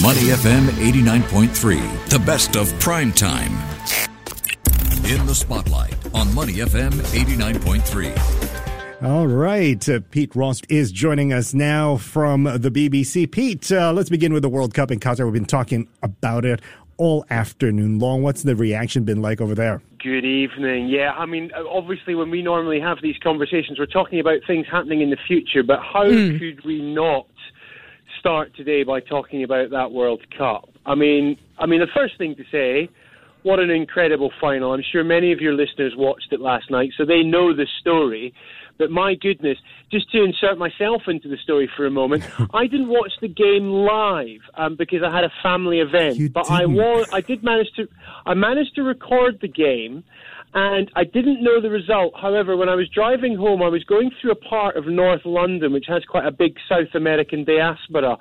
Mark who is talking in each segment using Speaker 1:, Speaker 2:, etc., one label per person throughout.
Speaker 1: Money FM 89.3, the best of prime time. In the spotlight on Money FM 89.3.
Speaker 2: All right. Uh, Pete Ross is joining us now from the BBC. Pete, uh, let's begin with the World Cup in Qatar. We've been talking about it all afternoon long. What's the reaction been like over there?
Speaker 3: Good evening. Yeah, I mean, obviously, when we normally have these conversations, we're talking about things happening in the future, but how mm. could we not start today by talking about that World Cup. I mean, I mean, the first thing to say, what an incredible final. I'm sure many of your listeners watched it last night, so they know the story. But my goodness, just to insert myself into the story for a moment, I didn't watch the game live um, because I had a family event.
Speaker 2: You
Speaker 3: but
Speaker 2: didn't.
Speaker 3: I was, I did manage to, I managed to record the game and I didn't know the result. However, when I was driving home, I was going through a part of North London which has quite a big South American diaspora,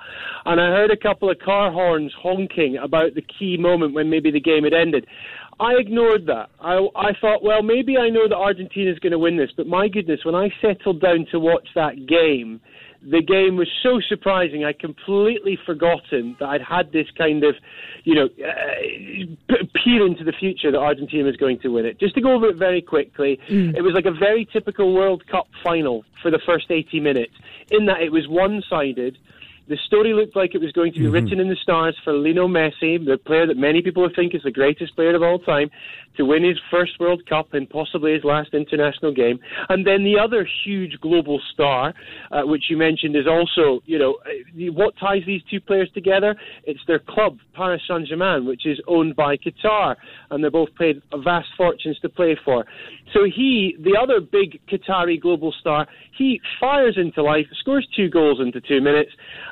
Speaker 3: and I heard a couple of car horns honking about the key moment when maybe the game had ended. I ignored that. I, I thought, well, maybe I know that Argentina is going to win this, but my goodness, when I settled down to watch that game, the game was so surprising. I'd completely forgotten that I'd had this kind of, you know, uh, peer into the future that Argentina was going to win it. Just to go over it very quickly, mm. it was like a very typical World Cup final for the first 80 minutes, in that it was one sided. The story looked like it was going to be mm-hmm. written in the stars for Lionel Messi, the player that many people think is the greatest player of all time, to win his first World Cup and possibly his last international game. And then the other huge global star, uh, which you mentioned, is also, you know, uh, what ties these two players together? It's their club, Paris Saint Germain, which is owned by Qatar, and they're both paid vast fortunes to play for. So he, the other big Qatari global star, he fires into life, scores two goals into two minutes,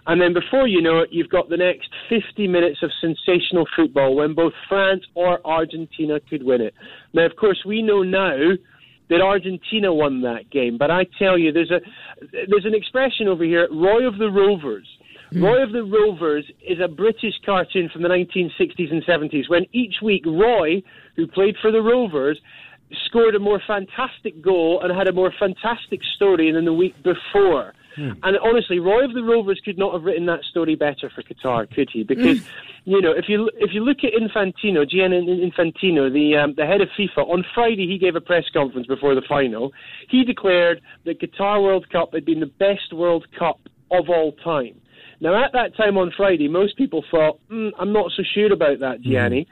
Speaker 3: and then before you know it, you've got the next 50 minutes of sensational football when both France or Argentina could win it. Now, of course, we know now that Argentina won that game, but I tell you, there's a there's an expression over here, Roy of the Rovers. Mm. Roy of the Rovers is a British cartoon from the 1960s and 70s when each week Roy, who played for the Rovers, scored a more fantastic goal and had a more fantastic story than the week before. Hmm. And honestly, Roy of the Rovers could not have written that story better for Qatar, could he? Because you know, if you if you look at Infantino, Gianni Infantino, the um, the head of FIFA, on Friday he gave a press conference before the final. He declared that Qatar World Cup had been the best World Cup of all time. Now, at that time on Friday, most people thought, mm, "I'm not so sure about that, Gianni." Mm.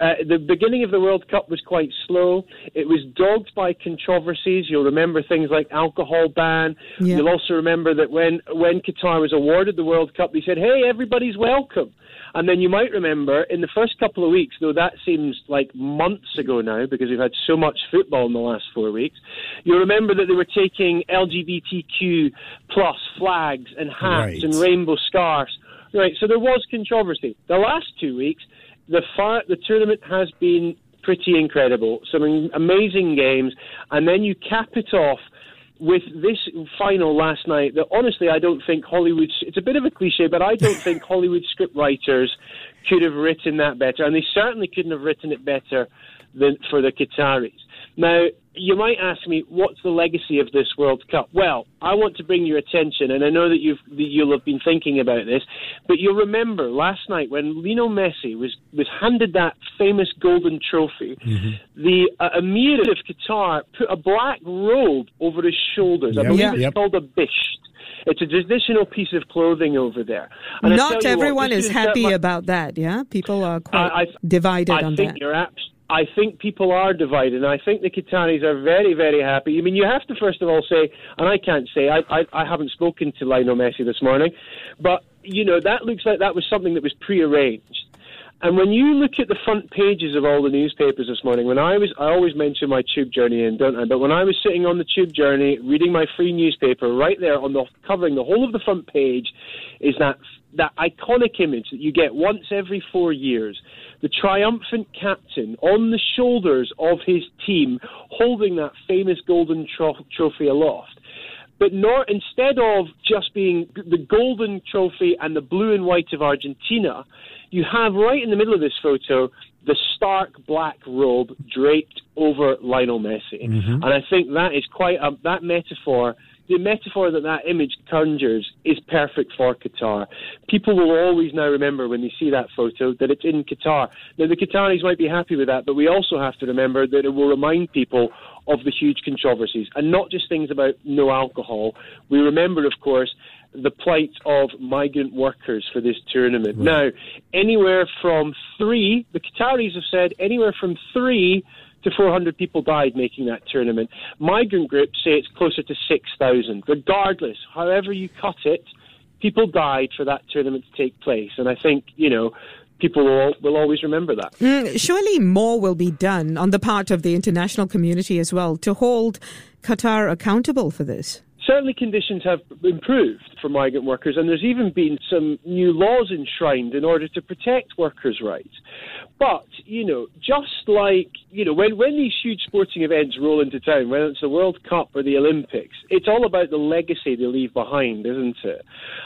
Speaker 3: Uh, the beginning of the World Cup was quite slow. It was dogged by controversies. You'll remember things like alcohol ban. Yeah. You'll also remember that when when Qatar was awarded the World Cup, they said, "Hey, everybody's welcome." And then you might remember in the first couple of weeks, though that seems like months ago now because we've had so much football in the last four weeks, you'll remember that they were taking LGBTQ plus flags and hats right. and rainbow scarves. Right, so there was controversy. The last two weeks, the far, the tournament has been pretty incredible. Some amazing games, and then you cap it off with this final last night that honestly I don't think Hollywood it's a bit of a cliche but I don't think Hollywood script writers could have written that better and they certainly couldn't have written it better than for the Qataris. Now you might ask me, what's the legacy of this World Cup? Well, I want to bring your attention, and I know that you've that you'll have been thinking about this, but you'll remember last night when Lionel Messi was was handed that famous golden trophy. Mm-hmm. The uh, Emir of Qatar put a black robe over his shoulders. Yep. I believe yeah. it's yep. called a bisht. It's a traditional piece of clothing over there.
Speaker 4: And Not everyone what, is happy my, about that. Yeah, people are quite I, I, divided
Speaker 3: I
Speaker 4: on
Speaker 3: think
Speaker 4: that.
Speaker 3: You're abs- I think people are divided, and I think the Qataris are very, very happy. I mean, you have to first of all say, and I can't say, I, I, I haven't spoken to Lionel Messi this morning, but you know that looks like that was something that was prearranged. And when you look at the front pages of all the newspapers this morning, when I was, I always mention my tube journey in, don't I? But when I was sitting on the tube journey reading my free newspaper, right there on the covering the whole of the front page, is that that iconic image that you get once every four years the triumphant captain on the shoulders of his team holding that famous golden tro- trophy aloft. But nor, instead of just being the golden trophy and the blue and white of Argentina, you have right in the middle of this photo the stark black robe draped over Lionel Messi. Mm-hmm. And I think that is quite a, that metaphor the metaphor that that image conjures is perfect for Qatar. People will always now remember when they see that photo that it's in Qatar. Now, the Qataris might be happy with that, but we also have to remember that it will remind people of the huge controversies, and not just things about no alcohol. We remember, of course, the plight of migrant workers for this tournament. Right. Now, anywhere from three, the Qataris have said anywhere from three to 400 people died making that tournament. Migrant groups say it's closer to 6,000. Regardless, however you cut it, people died for that tournament to take place. And I think, you know, people will, will always remember that.
Speaker 4: Mm, surely more will be done on the part of the international community as well to hold Qatar accountable for this.
Speaker 3: Certainly, conditions have improved for migrant workers, and there's even been some new laws enshrined in order to protect workers' rights. But, you know, just like, you know, when, when these huge sporting events roll into town, whether it's the World Cup or the Olympics, it's all about the legacy they leave behind, isn't it?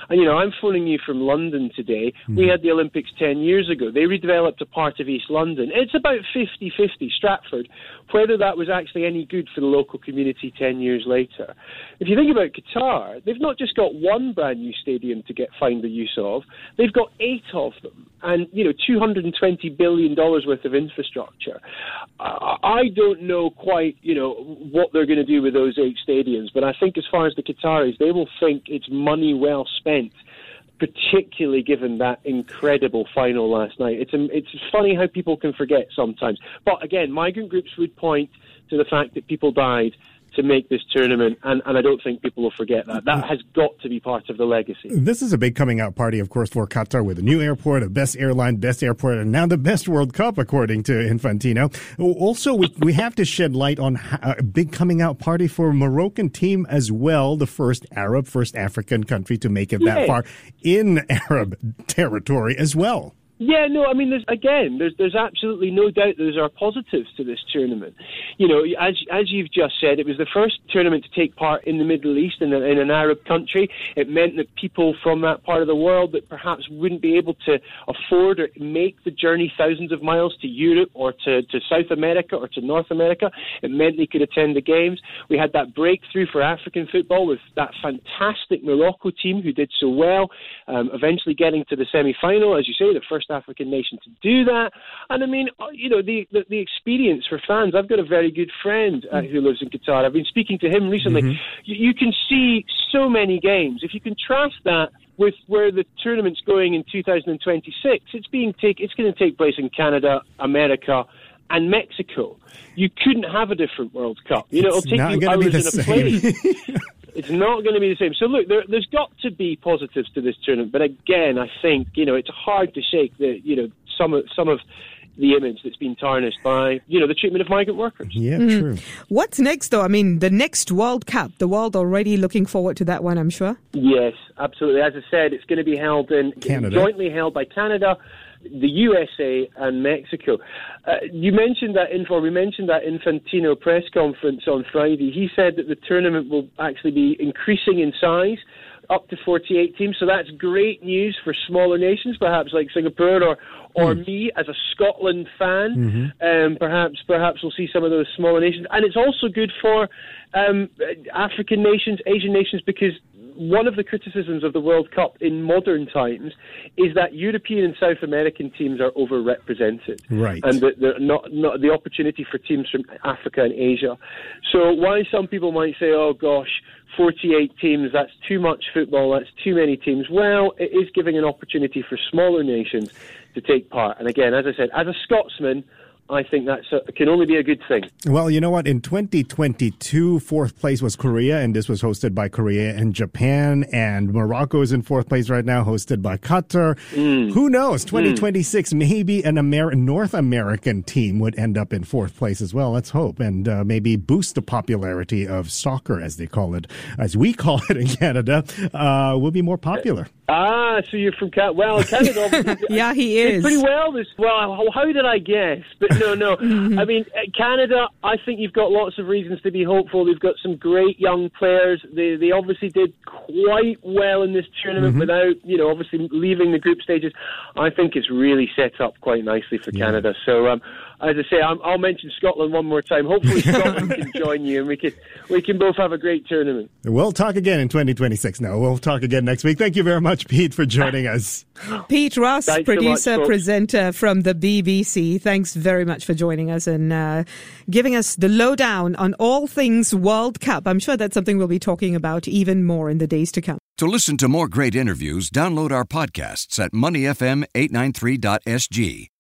Speaker 3: And, you know, I'm phoning you from London today. Mm. We hmm. had the Olympics 10 years ago. They redeveloped a part of East London. It's about 50 50, Stratford, whether that was actually any good for the local community 10 years later. If you think about Qatar, they've not just got one brand new stadium to get find the use of, they've got eight of them and you know 220 billion dollars worth of infrastructure. I don't know quite you know what they're going to do with those eight stadiums, but I think as far as the Qataris, they will think it's money well spent. Particularly given that incredible final last night, it's it's funny how people can forget sometimes. But again, migrant groups would point to the fact that people died to make this tournament, and, and I don't think people will forget that. That has got to be part of the legacy.
Speaker 2: This is a big coming out party, of course, for Qatar with a new airport, a best airline, best airport, and now the best World Cup, according to Infantino. Also, we, we have to shed light on a uh, big coming out party for a Moroccan team as well, the first Arab, first African country to make it that far in Arab territory as well.
Speaker 3: Yeah, no, I mean, there's again, there's there's absolutely no doubt there are positives to this tournament. You know, as as you've just said, it was the first tournament to take part in the Middle East in, a, in an Arab country. It meant that people from that part of the world that perhaps wouldn't be able to afford or make the journey thousands of miles to Europe or to, to South America or to North America, it meant they could attend the games. We had that breakthrough for African football with that fantastic Morocco team who did so well, um, eventually getting to the semi-final, as you say, the first first African nation to do that. And I mean, uh, you know, the, the, the experience for fans. I've got a very good friend uh, who lives in Qatar. I've been speaking to him recently. Mm-hmm. You, you can see so many games. If you contrast that with where the tournament's going in 2026, it's being take, it's going to take place in Canada, America, and Mexico. You couldn't have a different World Cup. You know, it'll take you hours in a plane. It's not going to be the same. So look, there, has got to be positives to this tournament, but again, I think you know it's hard to shake the you know some of some of the image that's been tarnished by, you know, the treatment of migrant workers.
Speaker 2: Yeah, mm. true.
Speaker 4: What's next, though? I mean, the next World Cup, the world already looking forward to that one, I'm sure.
Speaker 3: Yes, absolutely. As I said, it's going to be held in
Speaker 2: Canada.
Speaker 3: jointly held by Canada, the USA and Mexico. Uh, you mentioned that info. We mentioned that Infantino press conference on Friday. He said that the tournament will actually be increasing in size up to 48 teams. So that's great news for smaller nations, perhaps like Singapore or or mm. me as a Scotland fan. Mm-hmm. Um, perhaps perhaps we'll see some of those smaller nations, and it's also good for um, African nations, Asian nations, because one of the criticisms of the World Cup in modern times is that European and South American teams are overrepresented,
Speaker 2: right?
Speaker 3: And that they're not, not the opportunity for teams from Africa and Asia. So why some people might say, "Oh gosh." 48 teams, that's too much football, that's too many teams. Well, it is giving an opportunity for smaller nations to take part. And again, as I said, as a Scotsman, I think that can only be a good thing.
Speaker 2: Well, you know what? In 2022, fourth place was Korea, and this was hosted by Korea and Japan. And Morocco is in fourth place right now, hosted by Qatar. Mm. Who knows? 2026, mm. maybe an Amer- North American team would end up in fourth place as well. Let's hope. And uh, maybe boost the popularity of soccer, as they call it, as we call it in Canada, uh, will be more popular.
Speaker 3: Ah, so you're from Canada. Well, Canada.
Speaker 4: yeah, he
Speaker 3: did
Speaker 4: is.
Speaker 3: pretty well this. Well, how, did I guess? But no, no. I mean, uh, Canada. I think you've got lots of reasons to be hopeful. They've got some great young players. They they obviously did quite well in this tournament without you know obviously leaving the group stages. I think it's really set up quite nicely for Canada. So. Um, as I say, I'm, I'll mention Scotland one more time. Hopefully, Scotland can join you, and we can we can both have a great tournament.
Speaker 2: We'll talk again in 2026. No, we'll talk again next week. Thank you very much, Pete, for joining us.
Speaker 4: Pete Ross,
Speaker 3: Thanks so much,
Speaker 4: producer, presenter from the BBC. Thanks very much for joining us and uh, giving us the lowdown on all things World Cup. I'm sure that's something we'll be talking about even more in the days to come.
Speaker 1: To listen to more great interviews, download our podcasts at moneyfm893.sg